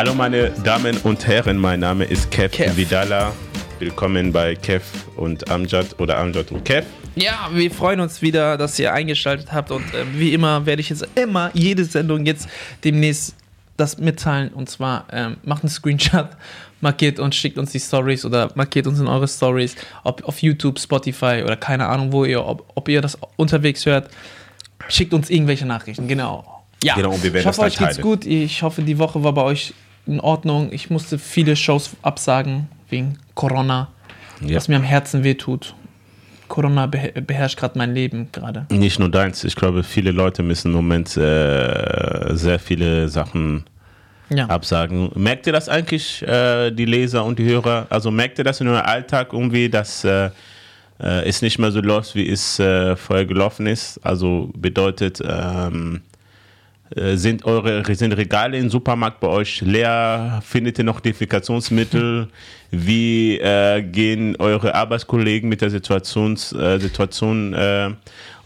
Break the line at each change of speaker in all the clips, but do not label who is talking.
Hallo meine Damen und Herren, mein Name ist Kev,
Kev.
Vidala. Willkommen bei Kev und Amjad oder Amjad und Kev.
Ja, wir freuen uns wieder, dass ihr eingeschaltet habt und ähm, wie immer werde ich jetzt immer jede Sendung jetzt demnächst das mitteilen und zwar ähm, macht einen Screenshot, markiert uns, schickt uns die Stories oder markiert uns in eure Stories, ob auf YouTube, Spotify oder keine Ahnung wo ihr, ob, ob ihr das unterwegs hört, schickt uns irgendwelche Nachrichten, genau. Ja,
Genau, und wir werden
ich hoffe, euch geht's gut. Ich hoffe, die Woche war bei euch in Ordnung. Ich musste viele Shows absagen wegen Corona,
Ja.
was mir am Herzen wehtut. Corona beher- beherrscht gerade mein Leben gerade.
Nicht nur deins, ich glaube, viele Leute müssen im Moment äh, sehr viele Sachen
Ja.
absagen. Merkt ihr das eigentlich, äh, die Leser und die Hörer? Also merkt ihr das in eurem Alltag irgendwie, dass äh, äh, es nicht mehr so läuft, wie es äh, vorher gelaufen ist? Also bedeutet, ähm, äh, sind eure sind Regale im Supermarkt bei euch leer? Findet ihr noch Defikationsmittel? Wie äh, gehen eure Arbeitskollegen mit der Situations, äh, Situation? Äh,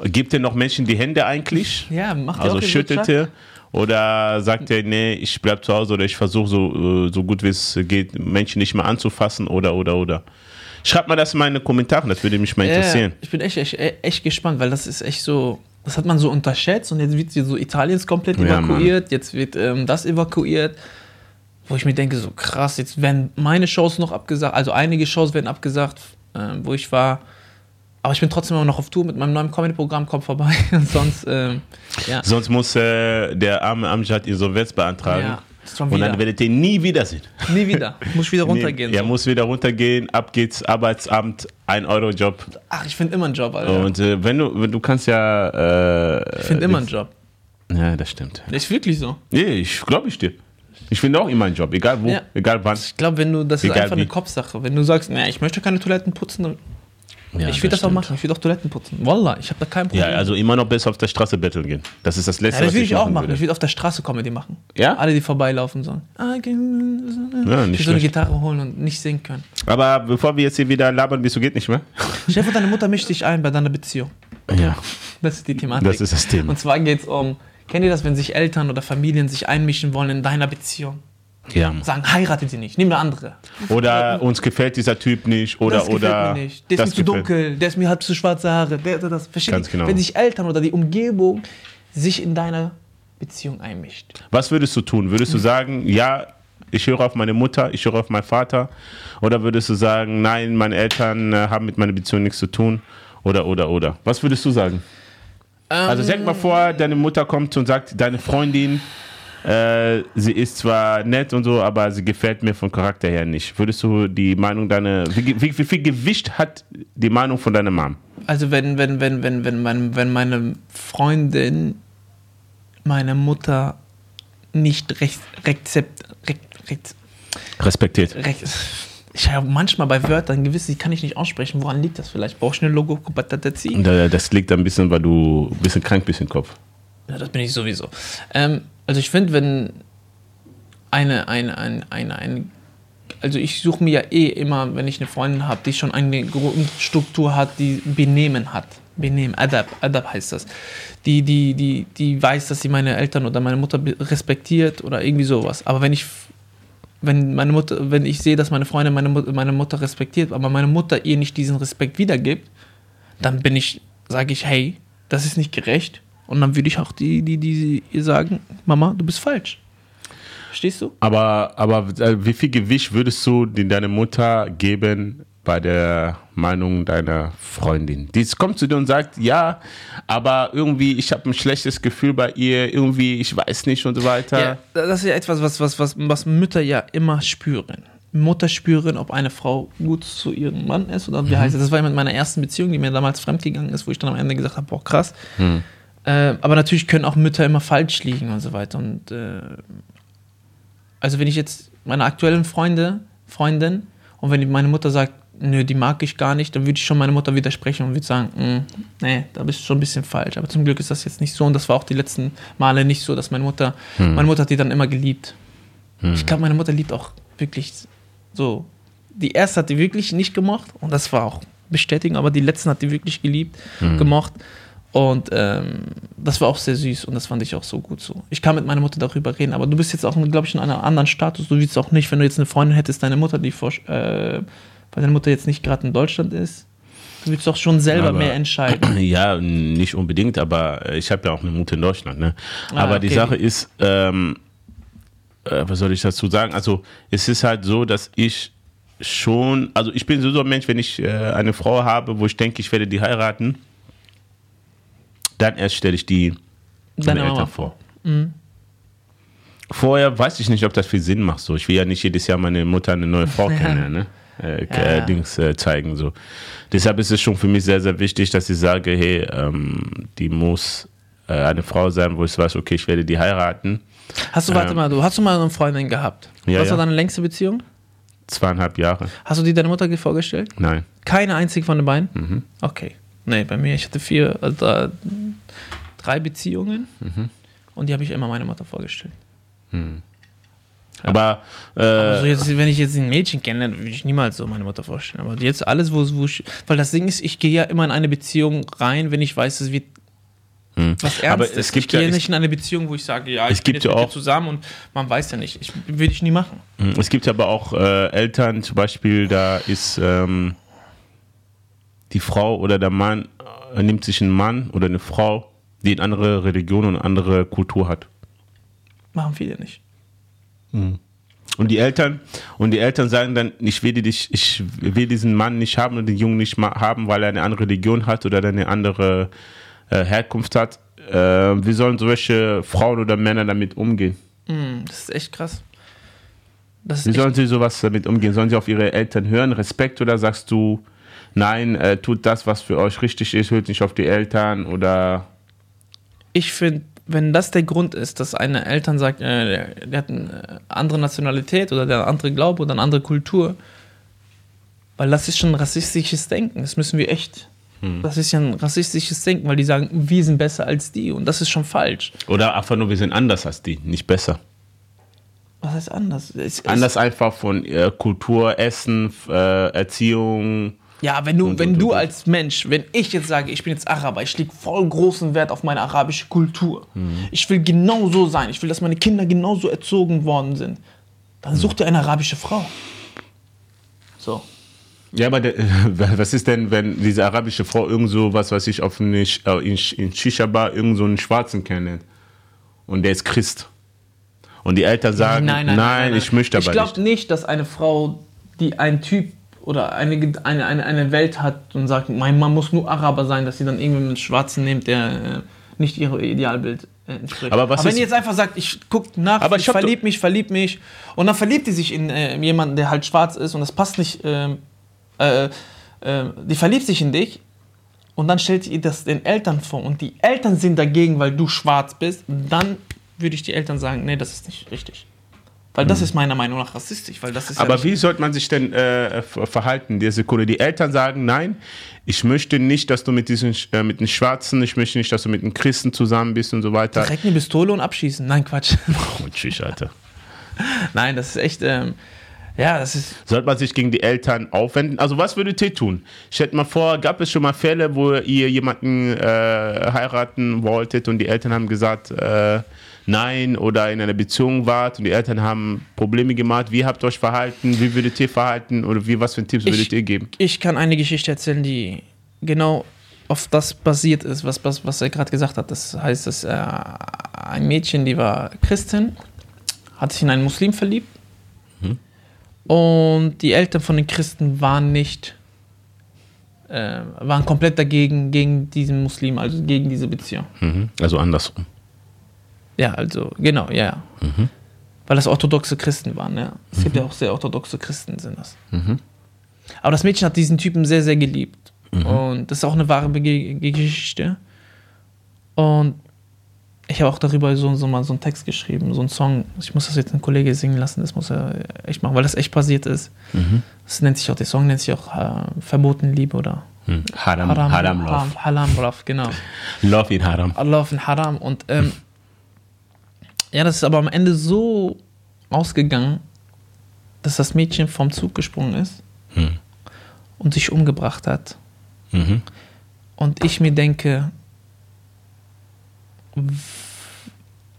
gebt ihr noch Menschen die Hände eigentlich?
Ja, macht ihr
Also
auch den
schüttelt ihr? Oder sagt ihr, nee, ich bleib zu Hause oder ich versuche so, äh, so gut wie es geht, Menschen nicht mehr anzufassen oder, oder, oder. Schreibt mal das in meine Kommentare, das würde mich mal interessieren.
Ich bin echt, echt, echt gespannt, weil das ist echt so, das hat man so unterschätzt und jetzt wird so Italiens komplett
Ja,
evakuiert, jetzt wird ähm, das evakuiert, wo ich mir denke, so krass, jetzt werden meine Shows noch abgesagt, also einige Shows werden abgesagt, ähm, wo ich war, aber ich bin trotzdem immer noch auf Tour mit meinem neuen Comedy-Programm, kommt vorbei sonst, ähm, ja.
Sonst muss äh, der arme Amjad Insolvenz beantragen.
Ja,
und dann werdet ihr ihn nie wiedersehen.
Nie wieder, muss wieder runtergehen.
Nee, er
so.
muss wieder runtergehen, ab geht's, Arbeitsamt, 1 Euro Job.
Ach, ich finde immer einen Job, Alter.
Und äh, wenn du, du kannst ja. Äh,
ich finde immer einen Job.
Ja, das stimmt.
Ist wirklich so.
Nee, ich glaube ich dir. Ich finde auch immer einen Job, egal wo,
Ja.
egal wann.
Ich glaube, wenn du, das ist einfach eine
wie.
Kopfsache. Wenn du sagst, nee, ich möchte keine Toiletten putzen, dann
Ja,
ich würde das, auch
stimmt.
machen. Ich würde auch Toiletten putzen. Wallah, ich habe da kein
Ja,
Problem.
also immer noch besser auf der Straße betteln gehen. Das ist das Letzte,
ja, das
was
würde ich auch machen.
würde.
Ich würde auf der Straße Comedy machen.
Ja?
Alle, die vorbeilaufen sollen. Ah.
Ja, nicht
ich so eine. Gitarre holen und nicht singen können.
Aber bevor wir jetzt hier wieder labern, bis du geht nicht mehr.
Chef, deine Mutter mischt dich ein bei deiner Beziehung.
Ja.
Das ist die Thematik.
Das ist das Thema.
Und zwar geht es um, kennt ihr das, wenn sich Eltern oder Familien sich einmischen wollen in deiner Beziehung?
Ja.
Sagen, heirate sie nicht, nimm eine andere.
Oder uns gefällt dieser Typ nicht. Oder,
das gefällt
oder.
mir nicht. Der ist mir zu dunkel, der ist mir halb zu schwarze Haare. Der, der, das. Versteht
Ganz genau.
Wenn sich Eltern oder die Umgebung sich in deine Beziehung einmischt.
Was würdest du tun? Würdest du sagen, ja, ich höre auf meine Mutter, ich höre auf meinen Vater? Oder würdest du sagen, nein, meine Eltern äh, haben mit meiner Beziehung nichts zu tun? Oder, oder, oder. Was würdest du sagen? also
Ähm.
sag mal vor, deine Mutter kommt und sagt, deine Freundin, äh, sie ist zwar nett und so, aber sie gefällt mir vom Charakter her nicht. Würdest du die Meinung deiner, wie, wie, wie viel Gewicht hat die Meinung von deiner Mom?
Also wenn, wenn, wenn, wenn, wenn, mein, wenn meine Freundin meine Mutter nicht recht, rezept, recht, recht,
Respektiert.
recht, ich habe manchmal bei Wörtern gewisse, die kann ich nicht aussprechen. Woran liegt das vielleicht? Brauchst du eine Logo?
Das liegt ein bisschen, weil du ein bisschen krank bist im Kopf.
Ja, das bin ich sowieso. Ähm, also ich finde, wenn eine, eine, eine, eine, eine also ich suche mir ja eh immer, wenn ich eine Freundin habe, die schon eine Grundstruktur hat, die Benehmen hat. Benehmen, Adab, Adab heißt das. Die, die, die, die weiß, dass sie meine Eltern oder meine Mutter respektiert oder irgendwie sowas. Aber wenn ich, wenn meine Mutter, wenn ich sehe, dass meine Freundin meine, meine Mutter respektiert, aber meine Mutter ihr nicht diesen Respekt wiedergibt, dann bin ich, sage ich, hey, das ist nicht gerecht. Und dann würde ich auch die, die, die ihr sagen, Mama, du bist falsch. Verstehst du?
Aber, aber äh, wie viel Gewicht würdest du deiner Mutter geben bei der Meinung deiner Freundin? Die kommt zu dir und sagt, ja, aber irgendwie, ich habe ein schlechtes Gefühl bei ihr, irgendwie, ich weiß nicht und so weiter.
Ja, das ist ja etwas, was, was, was, was Mütter ja immer spüren. Mutter spüren, ob eine Frau gut zu ihrem Mann ist oder wie heißt das? Das war ja mit meiner ersten Beziehung, die mir damals fremdgegangen ist, wo ich dann am Ende gesagt habe, boah, krass. Äh, aber natürlich können auch Mütter immer falsch liegen und so weiter. Und äh, also wenn ich jetzt meine aktuellen Freunde, Freundin, und wenn meine Mutter sagt, nö, die mag ich gar nicht, dann würde ich schon meine Mutter widersprechen und würde sagen, "Mm, nee, da bist du schon ein bisschen falsch. Aber zum Glück ist das jetzt nicht so und das war auch die letzten Male nicht so, dass meine Mutter, meine Mutter hat die dann immer geliebt. Ich glaube, meine Mutter liebt auch wirklich so. Die erste hat die wirklich nicht gemocht und das war auch bestätigen, aber die letzten hat die wirklich geliebt, gemocht. Und ähm, das war auch sehr süß und das fand ich auch so gut so. Ich kann mit meiner Mutter darüber reden, aber du bist jetzt auch, glaube ich, in einem anderen Status. Du willst auch nicht, wenn du jetzt eine Freundin hättest, deine Mutter, die vor, äh, weil deine Mutter jetzt nicht gerade in Deutschland ist, du willst doch schon selber
Aber-
mehr entscheiden.
Ja, nicht unbedingt, aber ich habe ja auch eine Mutter in Deutschland. Ne?
Ah,
aber die
okay.
Sache ist, ähm, äh, was soll ich dazu sagen? Also es ist halt so, dass ich schon, also ich bin so so ein Mensch, wenn ich äh, eine Frau habe, wo ich denke, ich werde die heiraten, dann erst stelle ich die meine
Mama
Eltern vor. Vorher weiß ich nicht, ob das viel Sinn macht. So, ich will ja nicht jedes Jahr meine Mutter eine neue Frau
Ja.
kennenlernen, ne? äh,
Ja, ja.
äh, Dings äh, zeigen. So. Deshalb ist es schon für mich sehr, sehr wichtig, dass ich sage, hey, ähm, die muss äh, eine Frau sein, wo ich weiß, okay, ich werde die heiraten.
Hast du, warte
Ähm.
mal, du hast du mal eine Freundin gehabt?
Ja,
Was
ja.
war deine längste Beziehung?
Zweieinhalb Jahre.
Hast du dir deine Mutter vorgestellt?
Nein.
Keine einzige von den beiden?
Mhm.
Okay. Nee, bei mir, ich hatte vier, äh, drei, Beziehungen
Mhm.
und die habe ich immer meiner Mutter vorgestellt.
Aber äh,
Also jetzt, wenn ich jetzt ein Mädchen kenne, würde ich niemals so meine Mutter vorstellen. Aber jetzt alles, wo, wo ich. Weil das Ding ist, ich gehe ja immer in eine Beziehung rein, wenn ich weiß, es wird
hm.
was Ernstes.
aber es gibt
ich gehe
ja,
ja
es,
nicht in eine Beziehung, wo ich sage, ja, ich
Es
bin
gibt
jetzt
ja auch-
zusammen und man weiß ja nicht. Ich, würde ich nie machen.
es gibt aber auch äh, Eltern, zum Beispiel, da ist ähm, die Frau oder der Mann äh, nimmt sich einen Mann oder eine Frau, die eine andere Religion und eine andere Kultur hat.
Machen viele nicht.
Und die Eltern und die Eltern sagen dann, ich will, dich, ich will diesen Mann nicht haben und den Jungen nicht haben, weil er eine andere Religion hat oder eine andere äh, Herkunft hat. Äh, wie sollen solche Frauen oder Männer damit umgehen?
Hm, das ist echt krass. Das ist
Wie
echt,
sollen sie sowas damit umgehen? Sollen sie auf ihre Eltern hören, Respekt oder sagst du, nein, äh, tut das, was für euch richtig ist, hört nicht auf die Eltern oder
ich finde, wenn das der Grund ist, dass eine Eltern sagt, äh, der, der hat eine andere Nationalität oder der andere Glaube oder eine andere Kultur, weil das ist schon rassistisches Denken. Das müssen wir echt. Das ist ja ein rassistisches Denken, weil die sagen, wir sind besser als die und das ist schon falsch.
oder einfach nur, wir sind anders als die, nicht besser.
Was heißt anders? Es, es,
Anders einfach von äh, Kultur, Essen, äh, Erziehung.
Ja, wenn du,
Und,
wenn
und,
du
und.
als Mensch, wenn ich jetzt sage, ich bin jetzt Araber, ich lege voll großen Wert auf meine arabische Kultur. Ich will genau so sein. Ich will, dass meine Kinder genauso erzogen worden sind. Dann such dir eine arabische Frau. So.
Ja, aber der, was ist denn, wenn diese arabische Frau irgend so, was weiß ich, auf eine, Sch- äh, in, in Shisha-Bar irgend so einen Schwarzen kennenlernt und der ist Christ. Und die Eltern sagen, nein, ich möchte aber
Ich glaube
nicht.
nicht, dass eine Frau, die ein Typ oder eine, eine, eine, eine Welt hat und sagt, mein Mann muss nur Araber sein, dass sie dann irgendwen mit Schwarzen nimmt, der äh, nicht ihrem Idealbild äh, entspricht.
Aber was
wenn
ist-
die jetzt einfach sagt, ich guck nach,
Aber
ich
ich
verlieb mich, verlieb mich und dann verliebt die sich in äh, jemanden, der halt schwarz ist und das passt nicht, ähm, äh, äh, die verliebt sich in dich und dann stellt ihr das den Eltern vor und die Eltern sind dagegen, weil du schwarz bist, dann würde ich die Eltern sagen, nee, das ist nicht richtig. Weil das ist meiner Meinung nach rassistisch, weil das ist ja
Hm. Aber
nicht,
wie sollte man sich denn äh, ver- verhalten, der Sekunde? Die Eltern sagen, nein, ich möchte nicht, dass du mit diesen äh, mit den Schwarzen, ich möchte nicht, dass du mit den Christen zusammen bist und so weiter.
direkt eine Pistole und abschießen. Nein, Quatsch.
Oh, tschüss, Alter.
Nein, das ist echt, ähm, ja, das ist,
Sollte man sich gegen die Eltern aufwenden? Also was würdet ihr tun? Stellt mal vor, gab es schon mal Fälle, wo ihr jemanden äh, heiraten wolltet und die Eltern haben gesagt, äh, nein oder in einer Beziehung wart und die Eltern haben Probleme gemacht. Wie habt ihr euch verhalten? Wie würdet ihr verhalten? Oder wie, was für Tipps würdet
Ich-
ihr geben?
ich kann eine Geschichte erzählen, die genau auf das basiert ist, was, was, was er gerade gesagt hat. Das heißt, dass äh, ein Mädchen, die war Christin, hat sich in einen Muslim verliebt und die Eltern von den Christen waren nicht, äh, waren komplett dagegen, gegen diesen Muslim, also gegen diese Beziehung.
Mhm. Also andersrum.
Ja, also, genau, ja. ja. Weil das orthodoxe Christen waren, ja. Es gibt ja auch sehr orthodoxe Christen, sind das. Aber das Mädchen hat diesen Typen sehr, sehr geliebt. Und das ist auch eine wahre Bege Geschichte. Und ich habe auch darüber so, so mal so einen Text geschrieben, so einen Song. Ich muss das jetzt einen Kollege singen lassen, das muss er echt machen, weil das echt passiert ist. Das nennt sich auch, der Song nennt sich auch äh, Verboten Liebe oder
Hm. Haram, Haram, Love.
Haram, Haram Love, genau.
Love in Haram.
Allah in Haram. Und ähm, ja, das ist aber am Ende so ausgegangen, dass das Mädchen vom Zug gesprungen ist
Hm.
und sich umgebracht hat.
Mhm.
Und ich mir denke,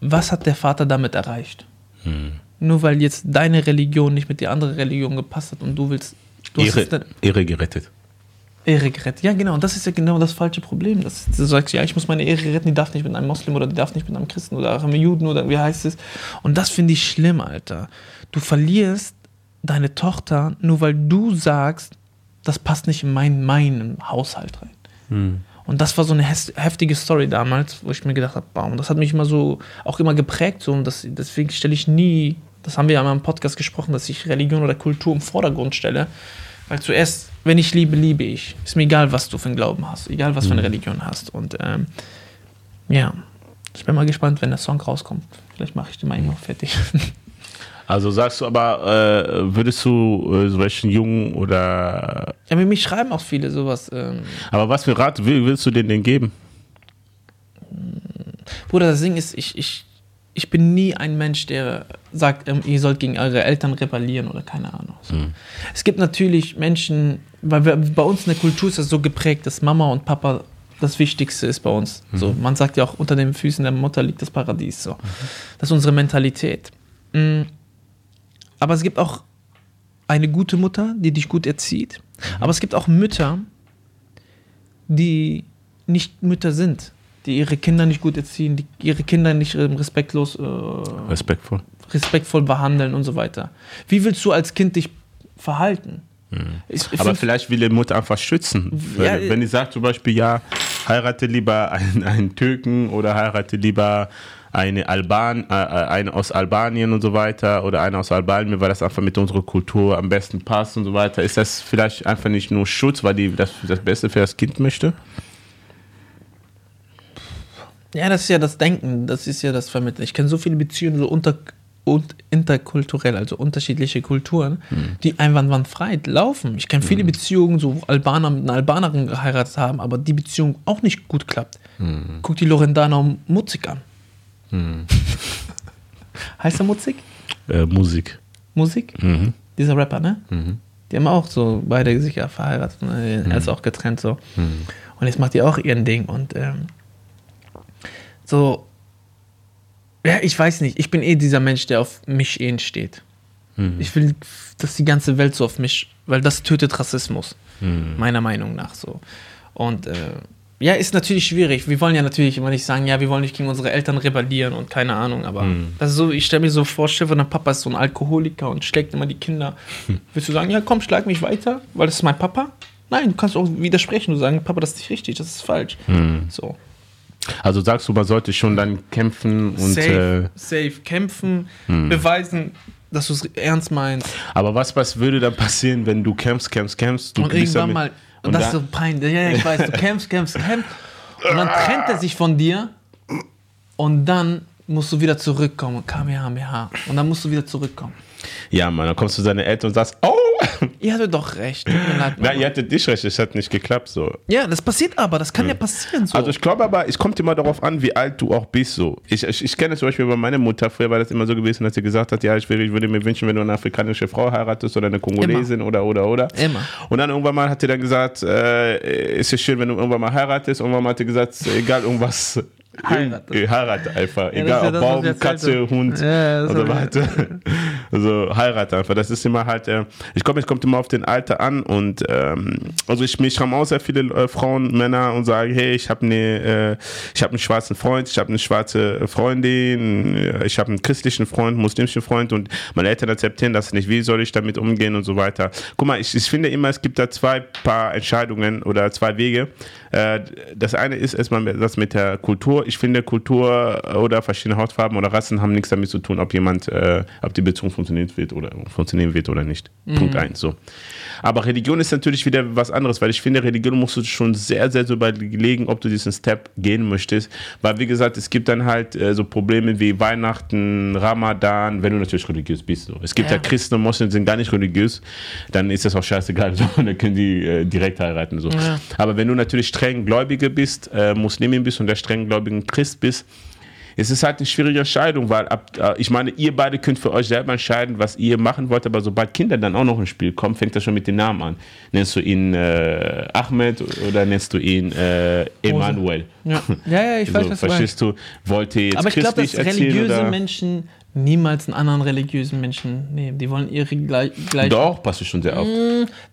was hat der Vater damit erreicht?
Hm.
Nur weil jetzt deine Religion nicht mit der anderen Religion gepasst hat und du willst. Du
Ehre, Ehre gerettet.
Ehre gerettet. Ja, genau. Und das ist ja genau das falsche Problem. Dass du sagst, ja, ich muss meine Ehre retten, die darf nicht mit einem Moslem oder die darf nicht mit einem Christen oder einem Juden oder wie heißt es. Und das finde ich schlimm, Alter. Du verlierst deine Tochter, nur weil du sagst, das passt nicht in mein, meinen Haushalt rein. Und das war so eine heftige Story damals, wo ich mir gedacht habe, wow, das hat mich immer so, auch immer geprägt. So, und das, deswegen stelle ich nie, das haben wir ja mal im Podcast gesprochen, dass ich Religion oder Kultur im Vordergrund stelle. Weil zuerst, wenn ich liebe, liebe ich. Ist mir egal, was du für einen Glauben hast, egal was für eine Religion hast. Und ähm, ja, ich bin mal gespannt, wenn der Song rauskommt. Vielleicht mache ich den mal irgendwann fertig.
Also sagst du aber, äh, würdest du äh, solchen Jungen oder.
ja, mit mich schreiben auch viele sowas. Ähm,
Aber was für Rat will- willst du denen denn geben?
Bruder, das Ding ist, ich, ich, ich bin nie ein Mensch, der sagt, ähm, ihr sollt gegen eure Eltern rebellieren oder keine Ahnung. So. Es gibt natürlich Menschen, weil wir, bei uns in der Kultur ist das so geprägt, dass Mama und Papa das Wichtigste ist bei uns. So, man sagt ja auch, unter den Füßen der Mutter liegt das Paradies. So. Das ist unsere Mentalität. Mm. Aber es gibt auch eine gute Mutter, die dich gut erzieht. Aber es gibt auch Mütter, die nicht Mütter sind, die ihre Kinder nicht gut erziehen, die ihre Kinder nicht ähm, respektlos, äh,
Respektvoll.
respektvoll behandeln und so weiter. Wie willst du als Kind dich verhalten? Ich, ich
Aber vielleicht will die Mutter einfach schützen.
Ja,
wenn, wenn die sagt zum Beispiel, ja, heirate lieber einen, einen Türken oder heirate lieber eine Alban, äh, eine aus Albanien und so weiter oder eine aus Albanien, weil das einfach mit unserer Kultur am besten passt und so weiter. Ist das vielleicht einfach nicht nur Schutz, weil die das, das Beste für das Kind möchte?
Ja, das ist ja das Denken, das ist ja das Vermitteln. Ich kenne so viele Beziehungen, so unter und interkulturell, also unterschiedliche Kulturen, die einwandfrei laufen. Ich kenne viele Beziehungen, so Albaner mit einer Albanerin geheiratet haben, aber die Beziehung auch nicht gut klappt. Guck die Lorendana Mutzig an. heißt er Mutzig?
Äh, Musik.
Musik?
Mhm.
Dieser Rapper, ne? Die haben auch so beide sich ja verheiratet, ne? also auch getrennt so. Und jetzt macht die auch ihren Ding und ähm, so, ja, ich weiß nicht, ich bin eh dieser Mensch, der auf mich ehen steht. Ich will, dass die ganze Welt so auf mich, weil das tötet Rassismus, meiner Meinung nach so. Und äh, ja, ist natürlich schwierig. Wir wollen ja natürlich immer nicht sagen, ja, wir wollen nicht gegen unsere Eltern rebellieren und keine Ahnung, aber das ist so, ich stelle mir so vor, Stefan, dein Papa ist so ein Alkoholiker und schlägt immer die Kinder. Willst du sagen, ja, komm, schlag mich weiter, weil das ist mein Papa? Nein, du kannst auch widersprechen und sagen, Papa, das ist nicht richtig, das ist falsch. So.
Also sagst du, man sollte schon dann kämpfen und.
safe,
Äh,
safe, kämpfen, beweisen, dass du es ernst meinst.
aber was, was würde dann passieren, wenn du kämpfst, kämpfst, kämpfst? Du
Und irgendwann
damit-
mal, und, das ist so peinlich. Ja, ja, ich weiß, du kämpfst, kämpfst, kämpfst. Und dann trennt er sich von dir und dann musst du wieder zurückkommen. Kamehameha. Und dann musst du wieder zurückkommen.
Ja, Mann, dann kommst du zu deinen Eltern und sagst, oh!
Ihr hattet doch recht. Leid.
Na, ihr hattet nicht recht, es hat nicht geklappt so.
Ja, das passiert aber. Das kann ja passieren so.
Also ich glaube aber, es kommt immer darauf an, wie alt du auch bist. So. Ich, ich, ich kenne zum Beispiel bei meiner Mutter, früher war das immer so gewesen, dass sie gesagt hat, ja, ich, will, ich würde mir wünschen, wenn du eine afrikanische Frau heiratest oder eine Kongolesin oder, oder, oder.
Immer.
Und dann irgendwann mal hat sie dann gesagt, äh, ist es schön, wenn du irgendwann mal heiratest. Irgendwann mal hat sie gesagt, egal, irgendwas.
Heirate.
Äh, Heirate einfach.
Ja,
egal,
ja
ob
das,
Baum, Katze. Hund
Ja,
und so weiter. Also heirate einfach. Das ist immer halt, äh, ich glaube, es kommt immer auf den Alter an und ähm, also ich mich haben auch sehr viele äh, Frauen, Männer und sagen, hey, ich habe eine, äh, ich habe einen schwarzen Freund, ich habe eine schwarze Freundin, äh, ich habe einen christlichen Freund, muslimischen Freund und meine Eltern akzeptieren das nicht. Wie soll ich damit umgehen und so weiter? Guck mal, ich, ich finde immer, es gibt da zwei Paar Entscheidungen oder zwei Wege. Äh, das eine ist erstmal das mit der Kultur. Ich finde, Kultur oder verschiedene Hautfarben oder Rassen haben nichts damit zu tun, ob jemand, äh, ob die Beziehung funktioniert wird oder funktionieren wird oder nicht. Punkt eins. So. Aber Religion ist natürlich wieder was anderes, weil ich finde, Religion musst du schon sehr, sehr so überlegen, ob du diesen Step gehen möchtest. Weil, wie gesagt, es gibt dann halt äh, so Probleme wie Weihnachten, Ramadan, wenn du natürlich religiös bist. So. Es gibt ja,
Ja.
Christen und Moslems, die sind gar nicht religiös, dann ist das auch scheißegal. So. Dann können die äh, direkt heiraten. So.
Ja.
Aber wenn du natürlich streng Gläubige bist, äh, Muslimin bist und der streng gläubigen Christ bist, es ist halt eine schwierige Entscheidung, weil ab, äh, ich meine, ihr beide könnt für euch selber entscheiden, was ihr machen wollt, aber sobald Kinder dann auch noch ins Spiel kommen, fängt das schon mit den Namen an. Nennst du ihn äh, Ahmed oder nennst du ihn äh, Emanuel?
Ja. ja, ja, ich weiß,
so,
was
verstehst du? Wollt ihr jetzt
Aber ich glaube, dass religiöse
oder?
Menschen niemals einen anderen religiösen Menschen nehmen. Die wollen ihre gleich. gleich
Doch, passiert schon sehr oft.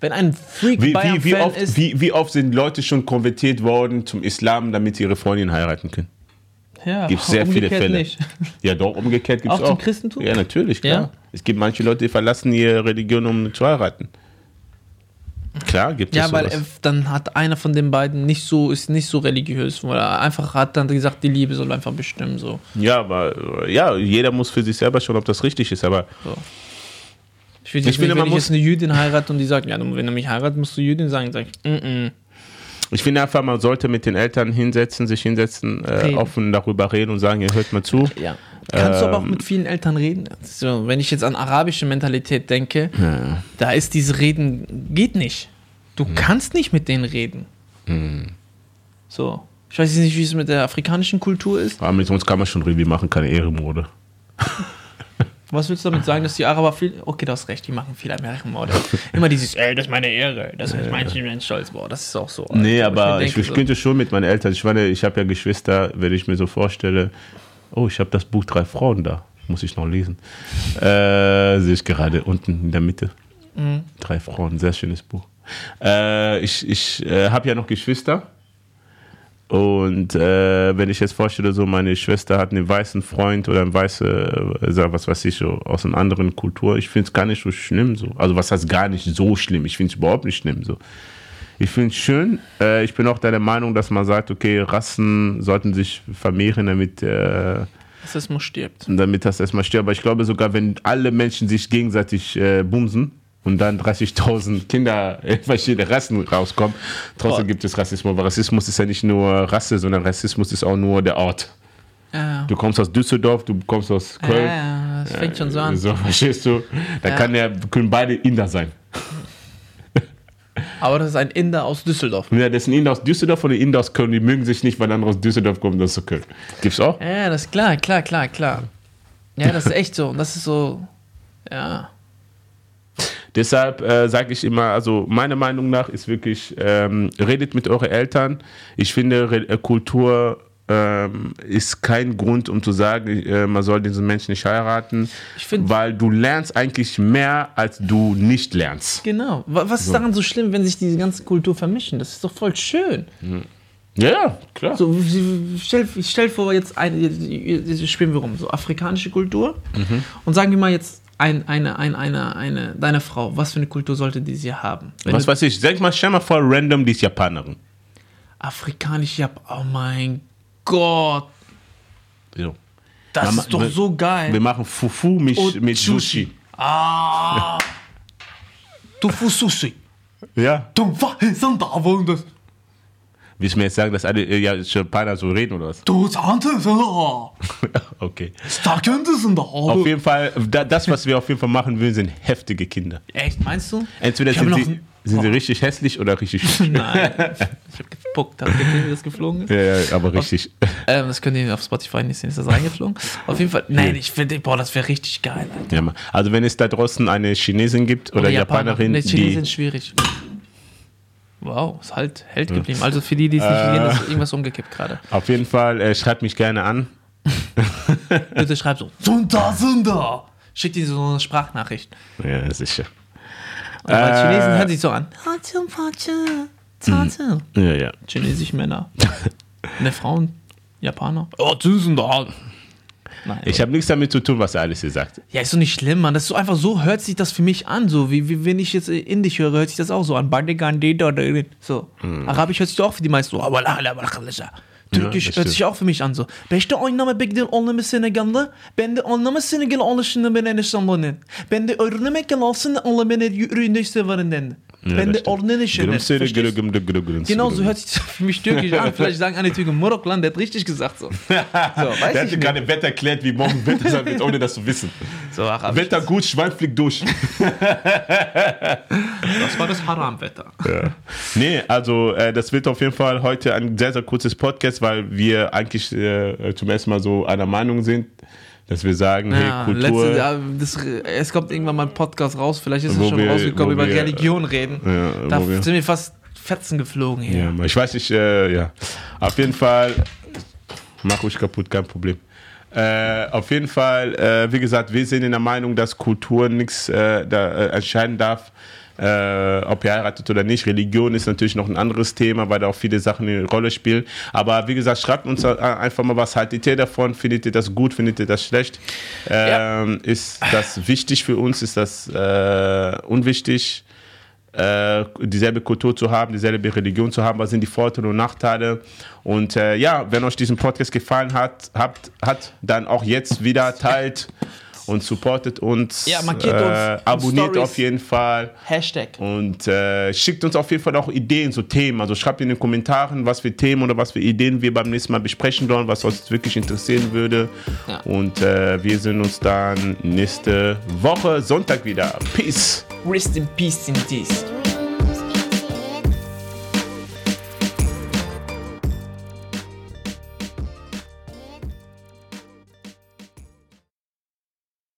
Wenn ein Freak
Wie, wie, wie, oft,
ist,
wie, wie oft sind Leute schon konvertiert worden zum Islam, damit sie ihre Freundin heiraten können?
Ja,
Gibt sehr viele Fälle.
Nicht.
Ja, doch, umgekehrt gibt es
Auch
auch.
zum Christentum?
Ja, natürlich, klar.
Ja?
Es gibt manche Leute, die verlassen ihre Religion, um zu heiraten. Klar, gibt
Ja,
es
weil
sowas.
äh, dann hat einer von den beiden nicht so ist nicht so religiös, weil er einfach hat dann gesagt, die Liebe soll einfach bestimmen so.
Ja, aber äh, ja, jeder muss für sich selber schauen, ob das richtig ist. Aber
Ich, will
Ich
jetzt
finde,
nicht,
man
ich
muss-
jetzt eine Jüdin heirate und die sagt, ja, wenn du mich heiratest, musst du Jüdin sagen, sag ich, mm -mm.
Ich finde einfach, man sollte mit den Eltern hinsetzen, sich hinsetzen, äh, offen darüber reden und sagen, ihr hört mal zu.
Ja. Kannst du aber auch
Ähm,
mit vielen Eltern reden? So, wenn ich jetzt an arabische Mentalität denke, da ist dieses Reden, geht nicht. Du
Hm.
kannst nicht mit denen reden. So. Ich weiß jetzt nicht, wie es mit der afrikanischen Kultur ist.
Aber mit uns kann man schon reden, wir machen keine Ehrenmode.
Was willst du damit sagen, dass die Araber viel. Okay, du hast recht, die machen viel Amerikanmorde. Immer dieses, ey, das ist meine Ehre, das ist mein mein Stolz. Boah, das ist auch so. Alter.
Nee, aber ich,
denke
ich
so,
könnte schon mit meinen Eltern, ich meine, ich habe ja Geschwister, wenn ich mir so vorstelle, oh, ich habe das Buch Drei Frauen da, muss ich noch lesen. Äh, sehe ich gerade unten in der Mitte.
Mhm.
Drei Frauen, sehr schönes Buch. Äh, ich ich äh, habe ja noch Geschwister. Und äh, wenn ich jetzt vorstelle, so meine Schwester hat einen weißen Freund oder einen weißen, äh, was weiß ich, so, aus einer anderen Kultur, ich finde es gar nicht so schlimm. So. Also was heißt gar nicht so schlimm? Ich finde es überhaupt nicht schlimm. So. Ich finde es schön. Äh, ich bin auch der Meinung, dass man sagt, okay, Rassen sollten sich vermehren, damit, äh,
Rassismus stirbt.
damit das erstmal stirbt. Aber ich glaube sogar, wenn alle Menschen sich gegenseitig äh, bumsen und dann 30.000 Kinder in verschiedene Rassen rauskommen, trotzdem
Boah.
gibt es Rassismus. Aber Rassismus ist ja nicht nur Rasse, sondern Rassismus ist auch nur der Ort.
Ja.
Du kommst aus Düsseldorf, du kommst aus Köln.
ja, das fängt schon so an.
So, verstehst du? Da
Ja.
kann ja, können beide Inder sein.
Aber das ist ein Inder aus Düsseldorf.
Ja, das ist ein Inder aus Düsseldorf oder ein Inder aus Köln. Die mögen sich nicht, weil der andere aus Düsseldorf kommt und aus Köln. Gibt's auch?
Ja, das ist klar, klar, klar, klar. Ja, das ist echt so. Und das ist so, ja.
Deshalb äh, sage ich immer, also meiner Meinung nach ist wirklich, ähm, redet mit euren Eltern. Ich finde, Re äh, Kultur ähm, ist kein Grund, um zu sagen, äh, man soll diesen Menschen nicht heiraten,
find-
weil du lernst eigentlich mehr, als du nicht lernst.
Genau. Wa- Was ist daran so schlimm, wenn sich diese ganze Kultur vermischen? Das ist doch voll schön.
Ja, ja, klar.
So, stell, ich stell vor, jetzt, ein, jetzt, spielen wir rum, so afrikanische Kultur. Und sagen wir mal jetzt ein, eine, eine, eine, eine, deine Frau, was für eine Kultur sollte die sie haben? Wenn
Was weiß ich, sag mal, stell mal vor, random, die ist Japanerin.
afrikanisch, ja, oh mein Gott,
So.
das
Mama-
ist doch
wir-
so geil.
Wir machen Fufu mit,
Und
mit
Sushi.
Sushi.
Ah, Tofu Sushi.
Ja.
Du das.
Willst du mir jetzt sagen, dass alle äh, ja, Japaner so reden oder was?
Du
okay. Auf jeden Fall, da, das, was wir auf jeden Fall machen würden, sind heftige Kinder.
Echt, meinst du?
Entweder sind, sie, sind sie richtig hässlich oder richtig schön.
Nein, ich habe gepuckt. Habt ihr gesehen, wie das geflogen ist?
ja, ja, aber richtig.
Ähm, das könnt ihr auf Spotify nicht sehen, ist das reingeflogen? Auf jeden Fall, nein, ich finde, boah, das wäre richtig geil, Alter.
Ja, also wenn es da draußen eine Chinesin gibt oder, Japanerin,
Ne, Chinesen
die...
sind schwierig. Wow, ist halt hält geblieben. Also für die, die es nicht sehen, ist irgendwas umgekippt gerade.
Auf jeden Fall, äh, schreibt mich gerne an.
Bitte schreib so, Sunda, Sunda. Schickt ihnen so eine Sprachnachricht.
Ja, sicher.
Und
Äh.
Chinesen hören sich so an. Tate.
Ja, ja.
Chinesische Männer. Ne, Frauen, Japaner. Oh, Sunda. Nein,
Ich habe nichts damit zu tun, was er alles hier sagt.
Ja, ist doch nicht schlimm, Mann. Das ist so einfach so, hört sich das für mich an. So, wie, wie wenn ich jetzt Indisch höre, hört sich das auch so an. So. Arabisch hört sich doch auch für die meisten so. Türkisch
das
hört sich auch für mich an so. Beşte oynama bekledin anlamı Senegal'da. Ben de anlamı Senegal alışını ben enişten Ben de öğrenmek gelsin anlamı yürüyünde severin dendi. Wenn
das
der ordentliche nicht.
Genau
so hört sich das für mich türkisch an. Vielleicht sagen eine Türke Moroklan, der hat richtig gesagt so. So,
Der
weiß
hat
ich
dir gerade Wetter erklärt, wie morgen Wetter sein wird, ohne das zu wissen.
So, ach,
Wetter gut, Schwein fliegt durch.
Das war das Haram-Wetter.
Ja. Nee, also äh, das wird auf jeden Fall heute ein sehr, sehr kurzes Podcast, weil wir eigentlich äh, zum ersten Mal so einer Meinung sind, dass wir sagen,
Ja,
hey, Kultur.
letzte, ja, das, es kommt irgendwann mal ein Podcast raus, vielleicht ist es schon
wir-
rausgekommen, über
wir-
Religion reden.
Ja,
da
wir-
sind mir fast Fetzen geflogen hier.
ja, ich weiß nicht, äh, ja. Auf jeden Fall, mach ruhig kaputt, kein Problem. Äh, auf jeden Fall, äh, wie gesagt, wir sind in der Meinung, dass Kultur nichts äh, da, äh, entscheiden darf, äh, ob ihr heiratet oder nicht. Religion ist natürlich noch ein anderes Thema, weil da auch viele Sachen eine Rolle spielen. Aber wie gesagt, schreibt uns einfach mal, was haltet ihr davon? Findet ihr das gut? Findet ihr das schlecht? Ähm, Ist das wichtig für uns? Ist das äh, unwichtig? äh, dieselbe Kultur zu haben, dieselbe Religion zu haben, was sind die Vorteile und Nachteile. Und äh, ja, wenn euch diesen Podcast gefallen hat, habt, hat, dann auch jetzt wieder teilt und supportet uns.
Ja, markiert uns
äh, abonniert
Stories.
auf jeden Fall.
Hashtag.
Und äh, schickt uns auf jeden Fall auch Ideen, so Themen. Also schreibt in den Kommentaren, was für Themen oder was für Ideen wir beim nächsten Mal besprechen sollen, was uns wirklich interessieren würde.
Ja.
Und äh, wir sehen uns dann nächste Woche Sonntag wieder. Peace.
Rest in peace in peace.